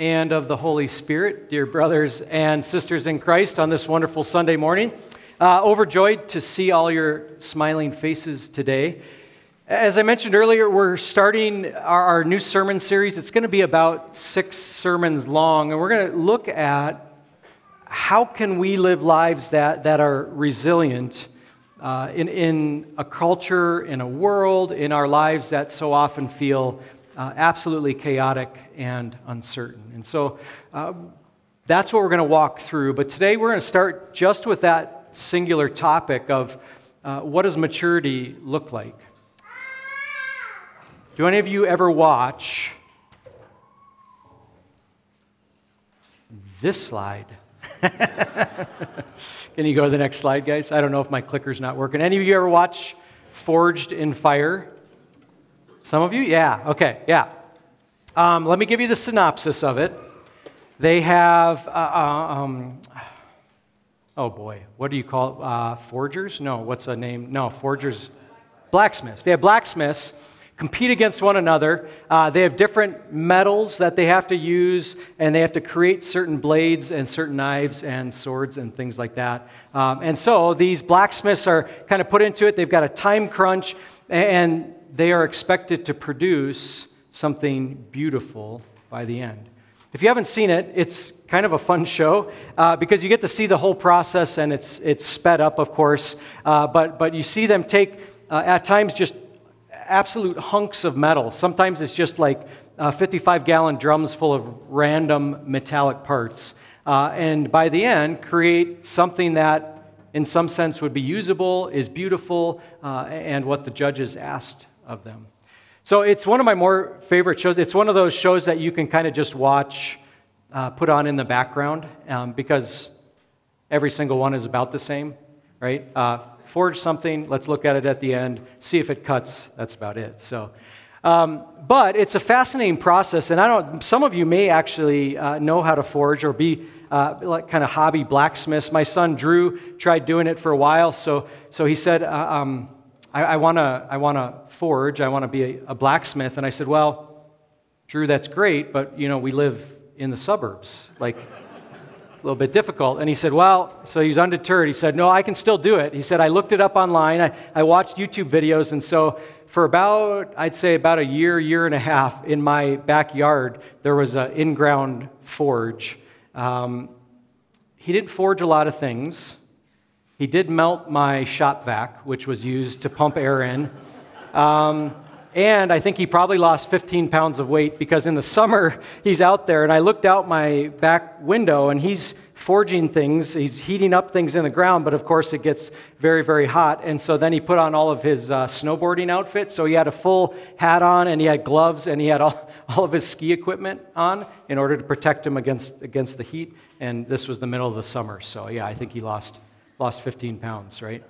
and of the Holy Spirit, dear brothers and sisters in Christ, on this wonderful Sunday morning. Uh, overjoyed to see all your smiling faces today. As I mentioned earlier, we're starting our, our new sermon series. It's going to be about six sermons long, and we're going to look at how can we live lives that, that are resilient uh, in, in a culture, in a world, in our lives that so often feel uh, absolutely chaotic and uncertain. And so uh, that's what we're going to walk through. But today we're going to start just with that singular topic of uh, what does maturity look like? Do any of you ever watch this slide? Can you go to the next slide, guys? I don't know if my clicker's not working. Any of you ever watch Forged in Fire? Some of you? Yeah, okay, yeah. Um, let me give you the synopsis of it. They have, uh, uh, um, oh boy, what do you call it? Uh, forgers? No, what's a name? No, forgers. Blacksmiths. They have blacksmiths compete against one another. Uh, they have different metals that they have to use, and they have to create certain blades and certain knives and swords and things like that. Um, and so these blacksmiths are kind of put into it. They've got a time crunch, and they are expected to produce something beautiful by the end. If you haven't seen it, it's kind of a fun show uh, because you get to see the whole process and it's, it's sped up, of course. Uh, but, but you see them take, uh, at times, just absolute hunks of metal. Sometimes it's just like 55 gallon drums full of random metallic parts. Uh, and by the end, create something that, in some sense, would be usable, is beautiful, uh, and what the judges asked of them. So it's one of my more favorite shows. It's one of those shows that you can kind of just watch, uh, put on in the background, um, because every single one is about the same, right? Uh, forge something, let's look at it at the end, see if it cuts. That's about it. So, um, but it's a fascinating process, and I don't. Some of you may actually uh, know how to forge or be uh, like kind of hobby blacksmiths. My son Drew tried doing it for a while, so so he said, uh, um, "I, I want to I want to forge. I want to be a, a blacksmith." And I said, "Well, Drew, that's great, but you know we live in the suburbs, like." a little bit difficult. And he said, Well, so he was undeterred. He said, No, I can still do it. He said, I looked it up online. I, I watched YouTube videos. And so for about, I'd say about a year, year and a half in my backyard, there was an in ground forge. Um, he didn't forge a lot of things. He did melt my shop vac, which was used to pump air in. Um, and I think he probably lost 15 pounds of weight because in the summer he's out there. And I looked out my back window and he's forging things. He's heating up things in the ground, but of course it gets very, very hot. And so then he put on all of his uh, snowboarding outfit. So he had a full hat on and he had gloves and he had all, all of his ski equipment on in order to protect him against, against the heat. And this was the middle of the summer. So yeah, I think he lost, lost 15 pounds, right?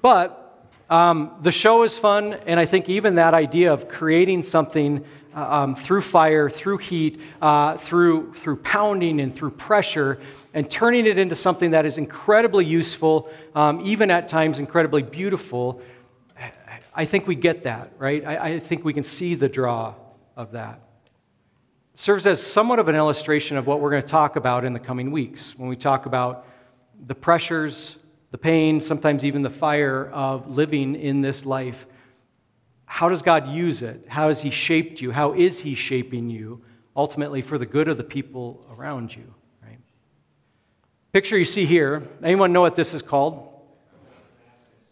But um, the show is fun, and I think even that idea of creating something uh, um, through fire, through heat, uh, through, through pounding, and through pressure, and turning it into something that is incredibly useful, um, even at times incredibly beautiful, I think we get that, right? I, I think we can see the draw of that. Serves as somewhat of an illustration of what we're going to talk about in the coming weeks when we talk about the pressures the pain, sometimes even the fire of living in this life. How does God use it? How has He shaped you? How is He shaping you ultimately for the good of the people around you? Right? Picture you see here. Anyone know what this is called?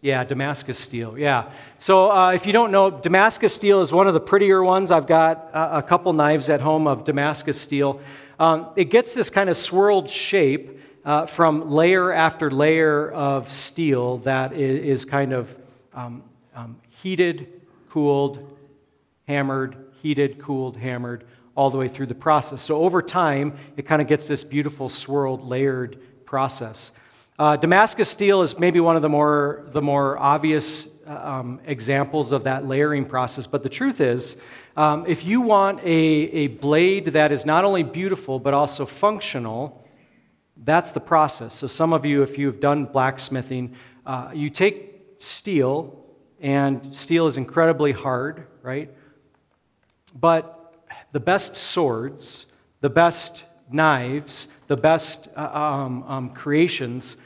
Yeah, Damascus steel. Yeah. So uh, if you don't know, Damascus steel is one of the prettier ones. I've got a, a couple knives at home of Damascus steel. Um, it gets this kind of swirled shape uh, from layer after layer of steel that is, kind of um, um, heated, cooled, hammered, heated, cooled, hammered, all the way through the process. So over time, it kind of gets this beautiful swirled, layered process. Uh, Damascus steel is maybe one of the more, the more obvious uh, um, examples of that layering process, but the truth is, um, if you want a, a blade that is not only beautiful but also functional, that's the process. So, some of you, if you've done blacksmithing, uh, you take steel, and steel is incredibly hard, right? but the best swords, the best knives, the best uh, um, um, creations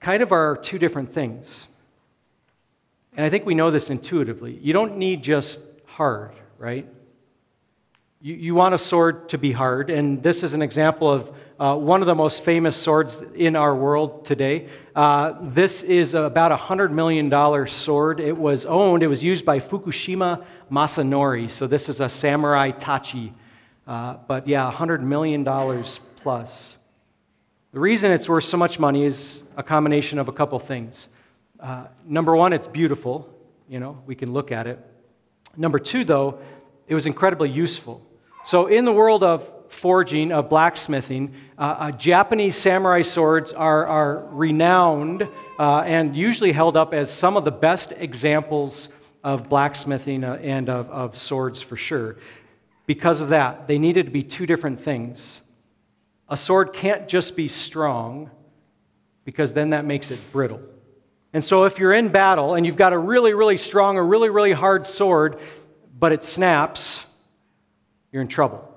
kind of are two different things. And I think we know this intuitively. You don't need just hard, right? You, you want a sword to be hard, and this is an example of uh, one of the most famous swords in our world today. Uh, this is about a $100 million sword. It was owned, it was used by Fukushima Masanori. So this is a samurai tachi. Uh, but yeah, $100 million plus. The reason it's worth so much money is a combination of a couple things. Uh, number one, it's beautiful. You know, we can look at it. Number two, though, it was incredibly useful. So, in the world of forging, of blacksmithing, uh, uh, Japanese samurai swords are, are renowned uh, and usually held up as some of the best examples of blacksmithing uh, and of, of swords for sure. Because of that, they needed to be two different things. A sword can't just be strong, because then that makes it brittle. And so, if you're in battle and you've got a really, really strong or really, really hard sword, but it snaps, you're in trouble.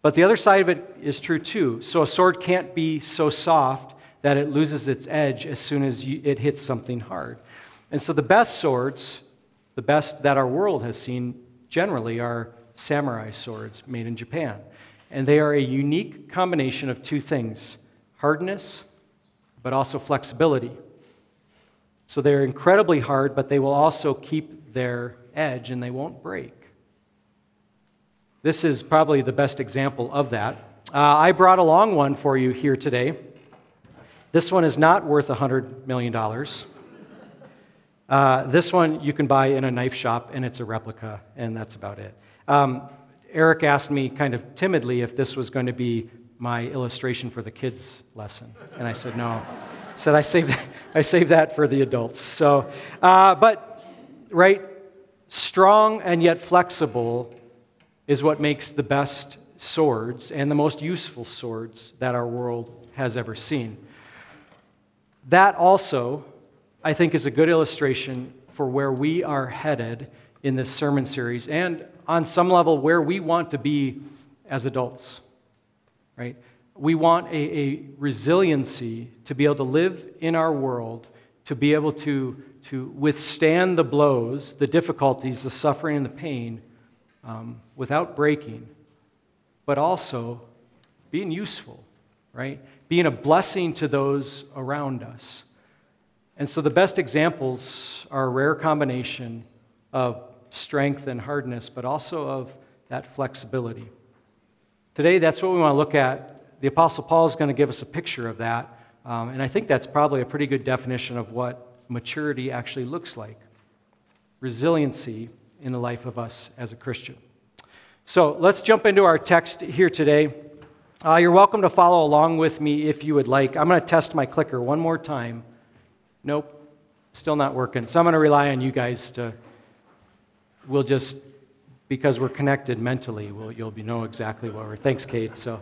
But the other side of it is true too. So a sword can't be so soft that it loses its edge as soon as you, it hits something hard. And so the best swords, the best that our world has seen generally, are samurai swords made in Japan. And they are a unique combination of two things hardness, but also flexibility. So they're incredibly hard, but they will also keep their edge and they won't break. This is probably the best example of that. Uh, I brought along one for you here today. This one is not worth $100 million. Uh, this one you can buy in a knife shop, and it's a replica, and that's about it. Um, Eric asked me kind of timidly if this was going to be my illustration for the kids' lesson, and I said no. I said I saved that, I that for the adults. So, uh, but right, strong and yet flexible is what makes the best swords and the most useful swords that our world has ever seen. That also, I think, is a good illustration for where we are headed in this sermon series and on some level where we want to be as adults, right? We want a, a resiliency to be able to live in our world, to be able to, to withstand the blows, the difficulties, the suffering, and the pain um, without breaking, but also being useful, right? Being a blessing to those around us. And so the best examples are a rare combination of strength and hardness, but also of that flexibility. Today, that's what we want to look at. The Apostle Paul is going to give us a picture of that. Um, and I think that's probably a pretty good definition of what maturity actually looks like resiliency in the life of us as a Christian. So let's jump into our text here today. Uh, you're welcome to follow along with me if you would like. I'm going to test my clicker one more time. Nope, still not working. So I'm going to rely on you guys to, we'll just, because we're connected mentally, we'll, you'll be know exactly what we're. Thanks, Kate. So,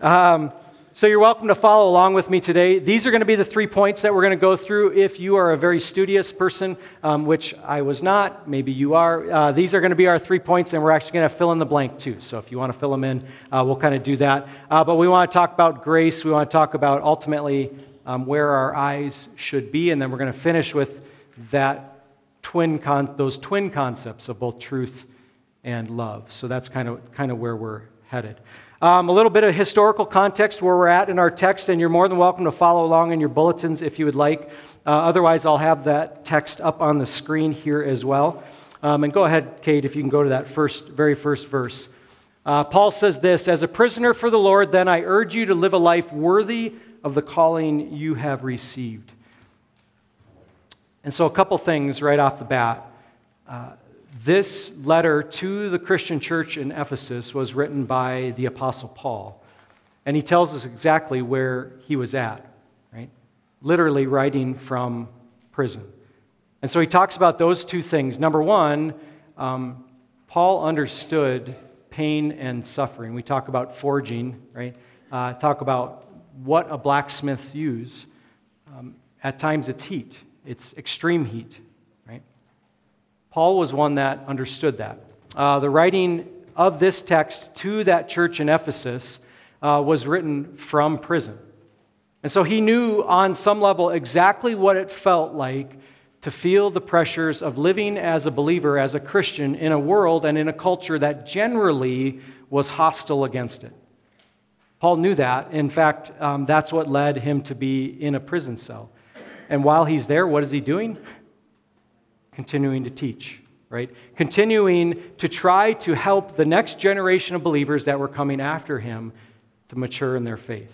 um, so you're welcome to follow along with me today. These are going to be the three points that we're going to go through. If you are a very studious person, um, which I was not, maybe you are, uh, these are going to be our three points, and we're actually going to fill in the blank too. So if you want to fill them in, uh, we'll kind of do that. Uh, but we want to talk about grace. We want to talk about ultimately um, where our eyes should be, and then we're going to finish with that twin con- those twin concepts of both truth and love. So that's kind of kind of where we're headed. Um, a little bit of historical context where we're at in our text, and you're more than welcome to follow along in your bulletins if you would like. Uh, otherwise, I'll have that text up on the screen here as well. Um, and go ahead, Kate, if you can go to that first, very first verse. Uh, Paul says this As a prisoner for the Lord, then I urge you to live a life worthy of the calling you have received. And so, a couple things right off the bat. Uh, this letter to the Christian church in Ephesus was written by the Apostle Paul. And he tells us exactly where he was at, right? Literally writing from prison. And so he talks about those two things. Number one, um, Paul understood pain and suffering. We talk about forging, right? Uh, talk about what a blacksmith uses. Um, at times it's heat, it's extreme heat, Paul was one that understood that. uh, the writing of this text to that church in Ephesus uh, was written from prison. And so he knew on some level exactly what it felt like to feel the pressures of living as a believer, as a Christian, in a world and in a culture that generally was hostile against it. Paul knew that. In fact, um, that's what led him to be in a prison cell. And while he's there, what is he doing? Continuing to teach, right? Continuing to try to help the next generation of believers that were coming after him to mature in their faith.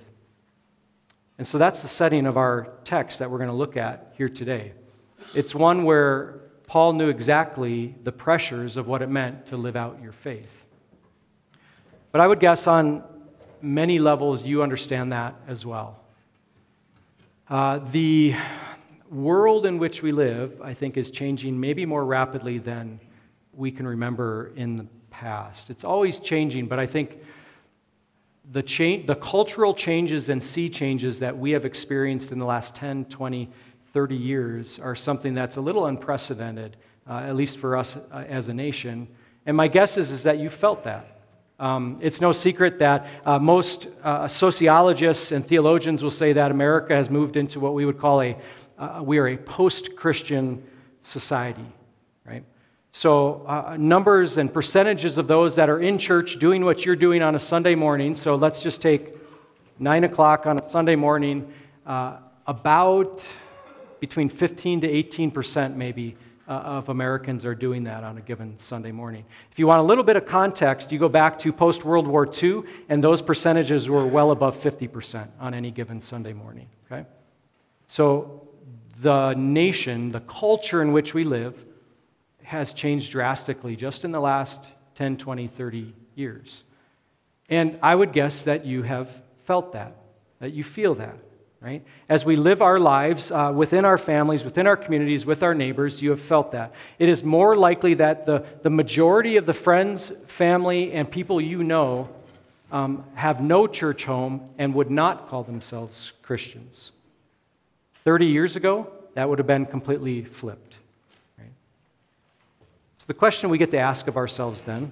And so that's the setting of our text that we're going to look at here today. It's one where Paul knew exactly the pressures of what it meant to live out your faith. But I would guess on many levels you understand that as well. Uh, the world in which we live, I think, is changing maybe more rapidly than we can remember in the past. It's always changing, but I think the, cha- the cultural changes and sea changes that we have experienced in the last 10, 20, 30 years are something that's a little unprecedented, uh, at least for us uh, as a nation. And my guess is, is that you felt that. Um, it's no secret that uh, most uh, sociologists and theologians will say that America has moved into what we would call a uh, we are a post-Christian society, right? So uh, numbers and percentages of those that are in church doing what you're doing on a Sunday morning. So let's just take nine o'clock on a Sunday morning. Uh, about between 15 to 18 percent, maybe, uh, of Americans are doing that on a given Sunday morning. If you want a little bit of context, you go back to post World War II, and those percentages were well above 50% on any given Sunday morning. Okay? So the nation, the culture in which we live, has changed drastically just in the last 10, 20, 30 years. And I would guess that you have felt that, that you feel that right? As we live our lives uh, within our families, within our communities, with our neighbors, you have felt that. It is more likely that the, the majority of the friends, family, and people you know um, have no church home and would not call themselves Christians. 30 years ago, that would have been completely flipped. Right? So the question we get to ask of ourselves then,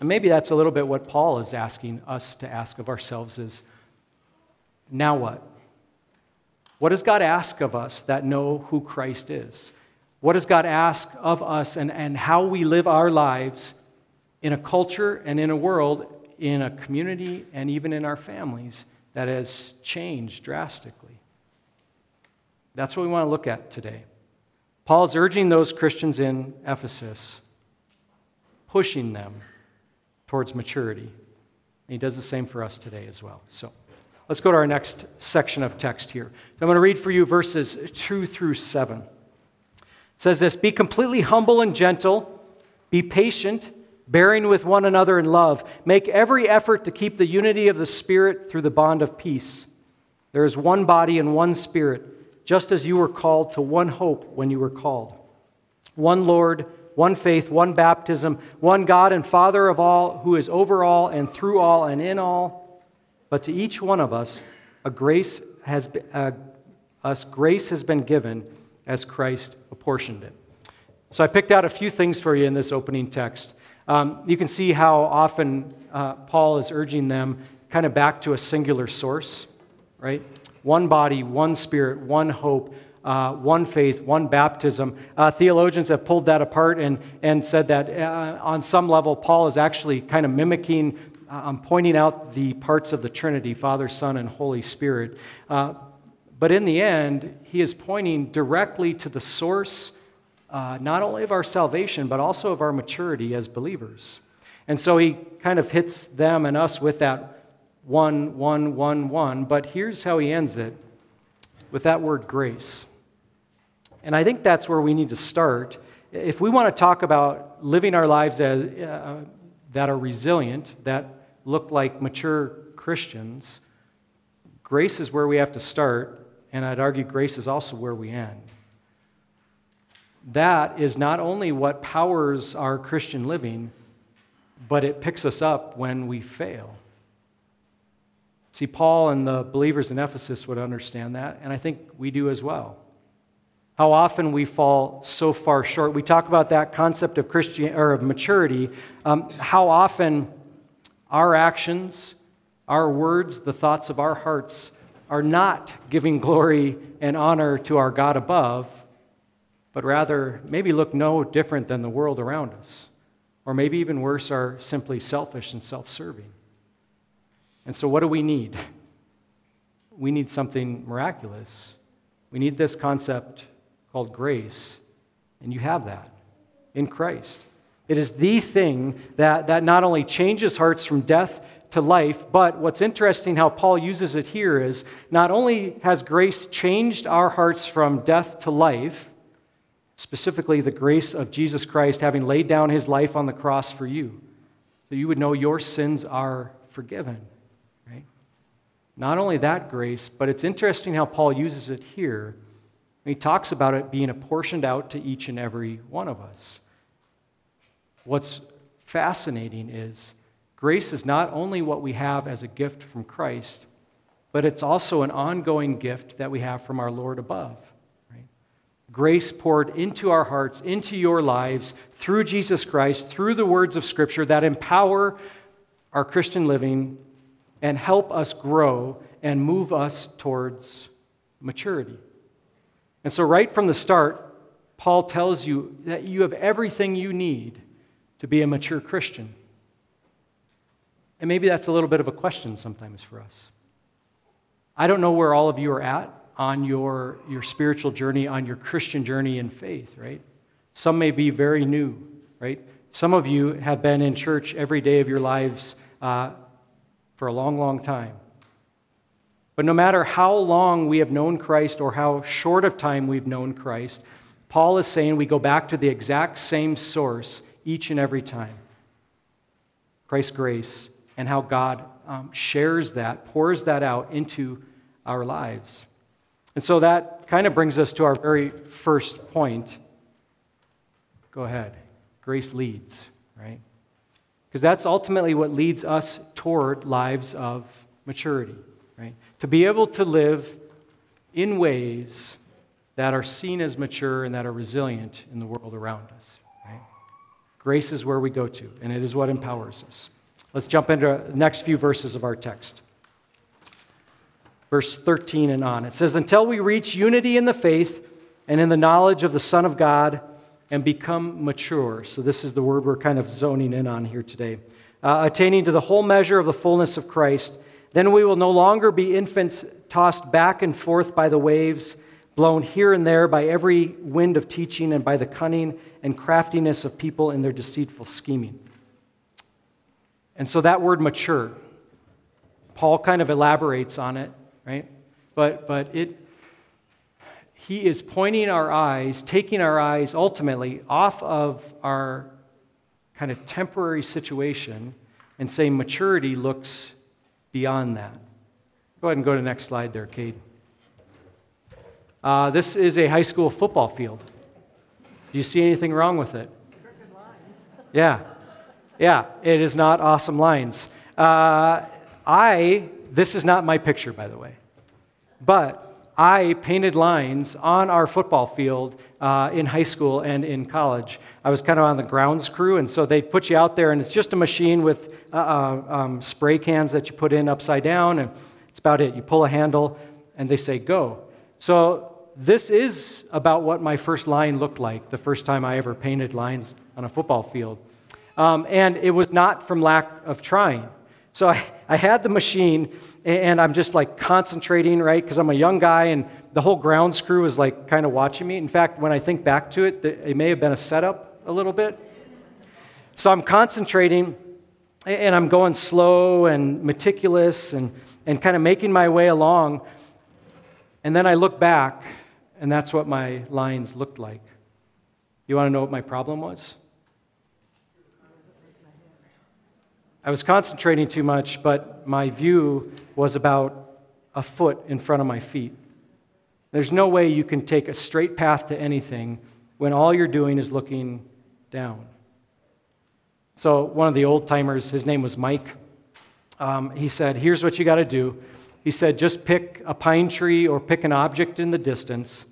and maybe that's a little bit what Paul is asking us to ask of ourselves is, now what? What does God ask of us that know who Christ is? What does God ask of us and, and how we live our lives in a culture and in a world, in a community, and even in our families that has changed drastically? That's what we want to look at today. Paul's urging those Christians in Ephesus, pushing them towards maturity. And he does the same for us today as well. So. Let's go to our next section of text here. I'm going to read for you verses 2 through 7. It says this Be completely humble and gentle, be patient, bearing with one another in love. Make every effort to keep the unity of the Spirit through the bond of peace. There is one body and one Spirit, just as you were called to one hope when you were called. One Lord, one faith, one baptism, one God and Father of all, who is over all and through all and in all. But to each one of us, a grace has been, us grace has been given as Christ apportioned it. So I picked out a few things for you in this opening text. Um, you can see how often uh, Paul is urging them kind of back to a singular source, right? One body, one spirit, one hope, uh, one faith, one baptism. Uh, theologians have pulled that apart and, and said that uh, on some level, Paul is actually kind of mimicking uh, pointing out the parts of the Trinity Father, Son, and Holy Spirit. Uh, but in the end, he is pointing directly to the source, uh, not only of our salvation, but also of our maturity as believers. And so he kind of hits them and us with that one, one, one, one. But here's how he ends it with that word grace. And I think that's where we need to start. If we want to talk about living our lives as, uh, that are resilient, that look like mature Christians, grace is where we have to start, and I'd argue grace is also where we end. That is not only what powers our Christian living, but it picks us up when we fail. See, Paul and the believers in Ephesus would understand that, and I think we do as well. how often we fall so far short. We talk about that concept of Christian or of maturity, um, how often our actions, our words, the thoughts of our hearts are not giving glory and honor to our God above, but rather maybe look no different than the world around us. Or maybe even worse, are simply selfish and self serving. And so, what do we need? We need something miraculous. We need this concept called grace, and you have that in Christ. It is the thing that, that not only changes hearts from death to life, but what's interesting how Paul uses it here is not only has grace changed our hearts from death to life, specifically the grace of Jesus Christ having laid down his life on the cross for you, so you would know your sins are forgiven. Not only that grace, but it's interesting how Paul uses it here. He talks about it being apportioned out to each and every one of us. What's fascinating is grace is not only what we have as a gift from Christ, but it's also an ongoing gift that we have from our Lord above. Right? Grace poured into our hearts, into your lives, through Jesus Christ, through the words of Scripture that empower our Christian living and help us grow and move us towards maturity. And so, right from the start, Paul tells you that you have everything you need to be a mature Christian? And maybe that's a little bit of a question sometimes for us. I don't know where all of you are at on your, your spiritual journey, on your Christian journey in faith, right? Some may be very new, right? Some of you have been in church every day of your lives uh, for a long, long time. But no matter how long we have known Christ or how short of time we've known Christ, Paul is saying we go back to the exact same source each and every time. Christ's grace and how God um, shares that, pours that out into our lives. And so that kind of brings us to our very first point. Go ahead. Grace leads, right? Because that's ultimately what leads us toward lives of maturity, right? To be able to live in ways that are seen as mature and that are resilient in the world around us. Grace is where we go to, and it is what empowers us. Let's jump into the next few verses of our text. Verse 13 and on. It says, Until we reach unity in the faith and in the knowledge of the Son of God and become mature. So, this is the word we're kind of zoning in on here today. Uh, attaining to the whole measure of the fullness of Christ, then we will no longer be infants tossed back and forth by the waves blown here and there by every wind of teaching and by the cunning and craftiness of people in their deceitful scheming. And so that word mature, Paul kind of elaborates on it, right? But, but it, he is pointing our eyes, taking our eyes ultimately off of our kind of temporary situation and saying maturity looks beyond that. Go ahead and go to the next slide there, Cade. Uh, this is a high school football field. Do you see anything wrong with it? Yeah. Yeah, it is not awesome lines. Uh, I, this is not my picture, by the way, but I painted lines on our football field uh, in high school and in college. I was kind of on the grounds crew, and so they put you out there, and it's just a machine with uh, uh um, spray cans that you put in upside down, and it's about it. You pull a handle, and they say, go. So this is about what my first line looked like the first time I ever painted lines on a football field. Um, and it was not from lack of trying. So I, I had the machine, and I'm just like concentrating, right? Because I'm a young guy, and the whole grounds crew is like kind of watching me. In fact, when I think back to it, it may have been a setup a little bit. So I'm concentrating, and I'm going slow and meticulous and, and kind of making my way along. And then I look back, and that's what my lines looked like. You want to know what my problem was? I was concentrating too much, but my view was about a foot in front of my feet. There's no way you can take a straight path to anything when all you're doing is looking down. So, one of the old timers, his name was Mike, um, he said, Here's what you got to do he said, just pick a pine tree or pick an object in the distance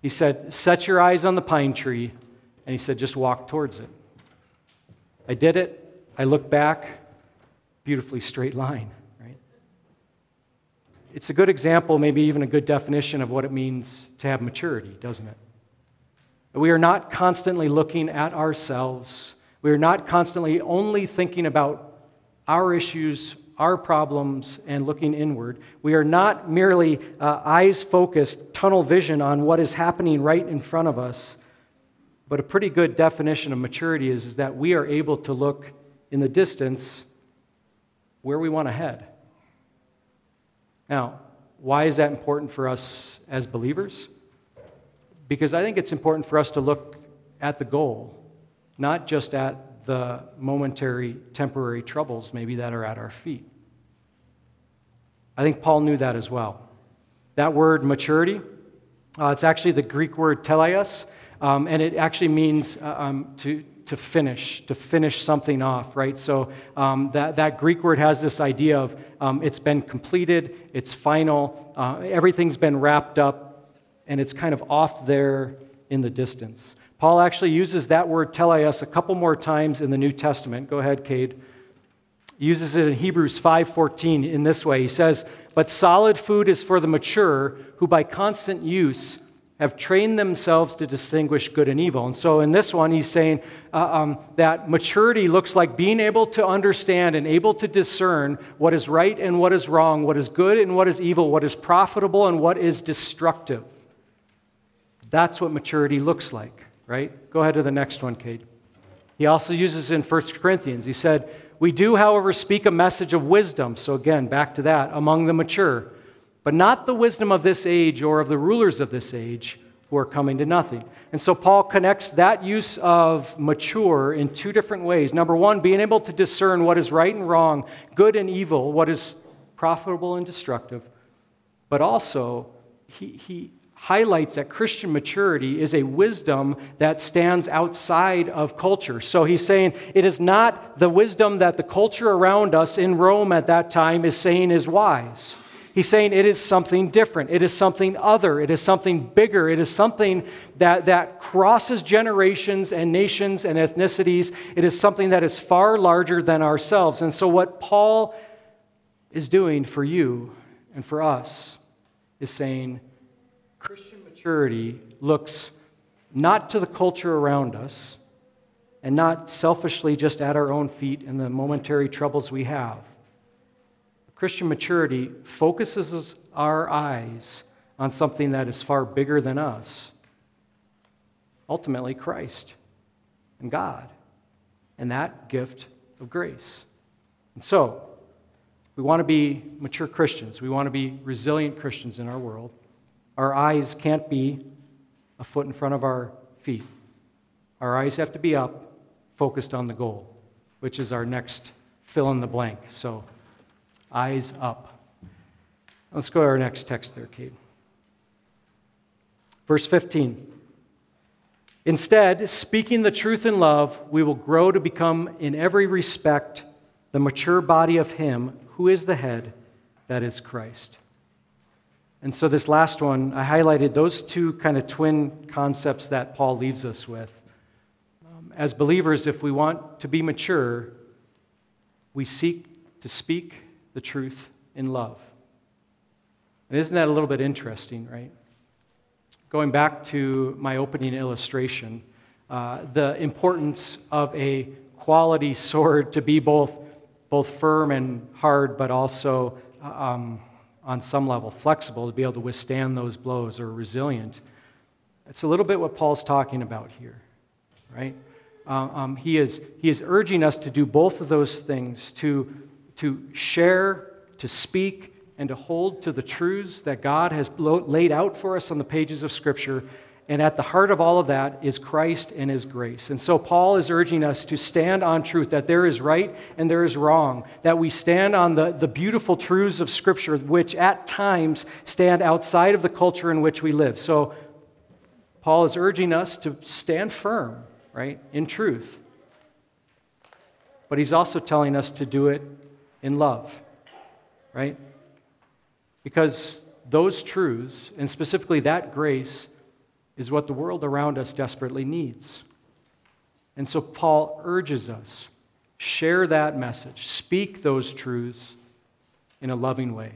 He said, Set your eyes on the pine tree. And he said, Just walk towards it. I did it. I look back. Beautifully straight line, right? It's a good example, maybe even a good definition of what it means to have maturity, doesn't it? We are not constantly looking at ourselves. We are not constantly only thinking about our issues, our problems and looking inward. We are not merely uh, eyes focused, tunnel vision on what is happening right in front of us. But a pretty good definition of maturity is, is that we are able to look in the distance where we want to head. Now, why is that important for us as believers? Because I think it's important for us to look at the goal, not just at the momentary, temporary troubles maybe that are at our feet. I think Paul knew that as well. That word maturity, uh, it's actually the Greek word teleios, um, and it actually means uh, um, to, to finish, to finish something off, right? So um, that, that Greek word has this idea of um, it's been completed, it's final, uh, everything's been wrapped up, and it's kind of off there in the distance. Paul actually uses that word teleios a couple more times in the New Testament. Go ahead, Cade. He uses it in Hebrews 5:14 in this way. He says, "But solid food is for the mature, who by constant use have trained themselves to distinguish good and evil." And so in this one, he's saying uh, um, that maturity looks like being able to understand and able to discern what is right and what is wrong, what is good and what is evil, what is profitable and what is destructive. That's what maturity looks like right? Go ahead to the next one, Kate. He also uses in 1 Corinthians. He said, We do, however, speak a message of wisdom. So, again, back to that, among the mature, but not the wisdom of this age or of the rulers of this age who are coming to nothing. And so, Paul connects that use of mature in two different ways. Number one, being able to discern what is right and wrong, good and evil, what is profitable and destructive. But also, he, he highlights that Christian maturity is a wisdom that stands outside of culture. So he's saying it is not the wisdom that the culture around us in Rome at that time is saying is wise. He's saying it is something different. It is something other. It is something bigger. It is something that, that crosses generations and nations and ethnicities. It is something that is far larger than ourselves. And so, what Paul is doing for you and for us is saying, Christian maturity looks not to the culture around us and not selfishly just at our own feet and the momentary troubles we have. Christian maturity focuses our eyes on something that is far bigger than us ultimately, Christ and God and that gift of grace. And so, we want to be mature Christians. We want to be resilient Christians in our world. Our eyes can't be a foot in front of our feet. Our eyes have to be up, focused on the goal, which is our next fill in the blank. So, eyes up. Let's go to our next text there, Kate. Verse 15. Instead, speaking the truth in love, we will grow to become, in every respect, the mature body of Him who is the head, that is Christ. And so, this last one, I highlighted those two kind of twin concepts that Paul leaves us with. Um, as believers, if we want to be mature, we seek to speak the truth in love. And isn't that a little bit interesting, right? Going back to my opening illustration, uh, the importance of a quality sword to be both, both firm and hard, but also um, on some level, flexible to be able to withstand those blows or resilient. It's a little bit what Paul's talking about here, right? Uh, um, he, is, he is urging us to do both of those things to, to share, to speak, and to hold to the truths that God has laid out for us on the pages of Scripture and at the heart of all of that is Christ and His grace. And so Paul is urging us to stand on truth, that there is right and there is wrong, that we stand on the, the beautiful truths of Scripture, which at times stand outside of the culture in which we live. So Paul is urging us to stand firm, right, in truth. But he's also telling us to do it in love, right? Because those truths, and specifically that grace, is what the world around us desperately needs. And so Paul urges us share that message, speak those truths in a loving way,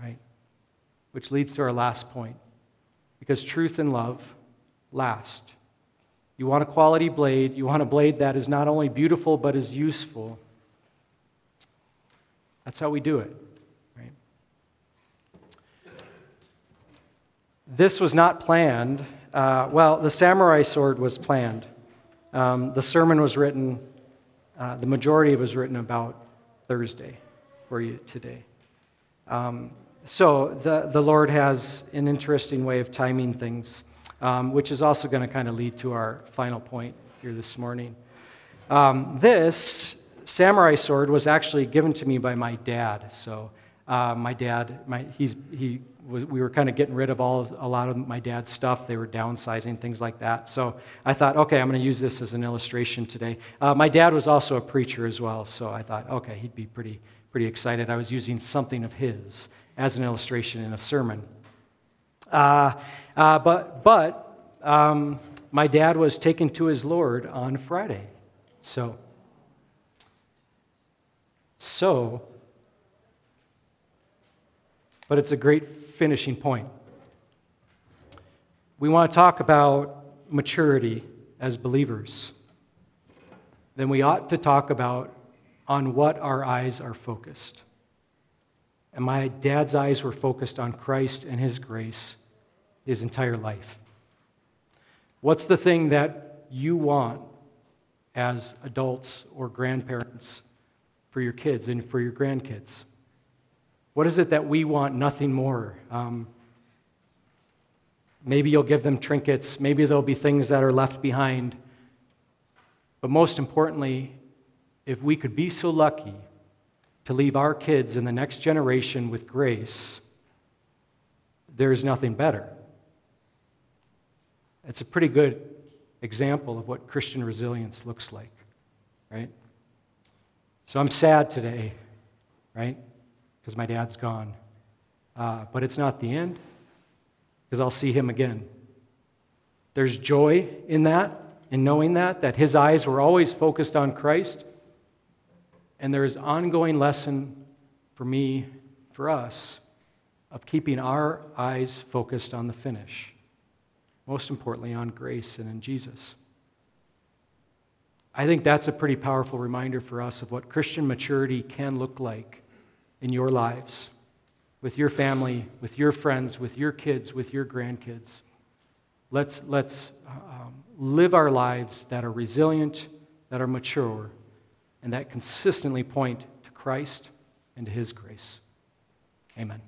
right? Which leads to our last point. Because truth and love last. You want a quality blade, you want a blade that is not only beautiful but is useful. That's how we do it, right? This was not planned. Uh, well, the samurai sword was planned. Um, the sermon was written, uh, the majority of it was written about Thursday for you today. Um, so the, the Lord has an interesting way of timing things, um, which is also going to kind of lead to our final point here this morning. Um, this samurai sword was actually given to me by my dad. So uh, my dad, my, he's, he, we were kind of getting rid of all, a lot of my dad's stuff. They were downsizing, things like that. So I thought, okay, I'm going to use this as an illustration today. Uh, my dad was also a preacher as well, so I thought, okay, he'd be pretty, pretty excited. I was using something of his as an illustration in a sermon. Uh, uh but but um, my dad was taken to his Lord on Friday. So, so but it's a great finishing point. We want to talk about maturity as believers. Then we ought to talk about on what our eyes are focused. And my dad's eyes were focused on Christ and his grace his entire life. What's the thing that you want as adults or grandparents for your kids and for your grandkids? What is it that we want nothing more? Um, maybe you'll give them trinkets. Maybe there'll be things that are left behind. But most importantly, if we could be so lucky to leave our kids in the next generation with grace, there's nothing better. It's a pretty good example of what Christian resilience looks like, right? So I'm sad today, right? because my dad's gone. Uh, but it's not the end because I'll see him again. There's joy in that, in knowing that, that his eyes were always focused on Christ. And there is ongoing lesson for me, for us, of keeping our eyes focused on the finish. Most importantly, on grace and in Jesus. I think that's a pretty powerful reminder for us of what Christian maturity can look like in your lives, with your family, with your friends, with your kids, with your grandkids. Let's, let's um, live our lives that are resilient, that are mature, and that consistently point to Christ and to His grace. Amen.